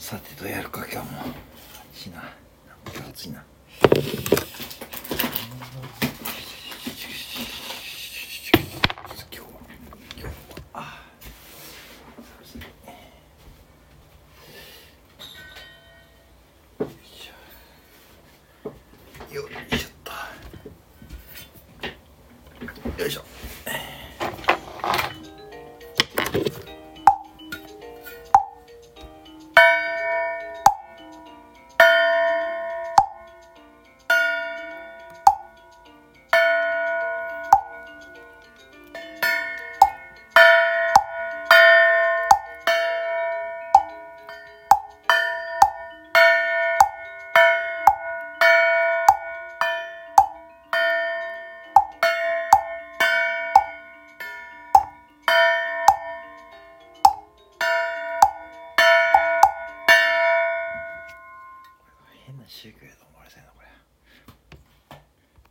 さてどうやるか今日も。暑いな。今日暑いな。今日は。今日は。あ。よいしょ。よいしょっと。よいしょ。変な宗教やと思われてんのこれ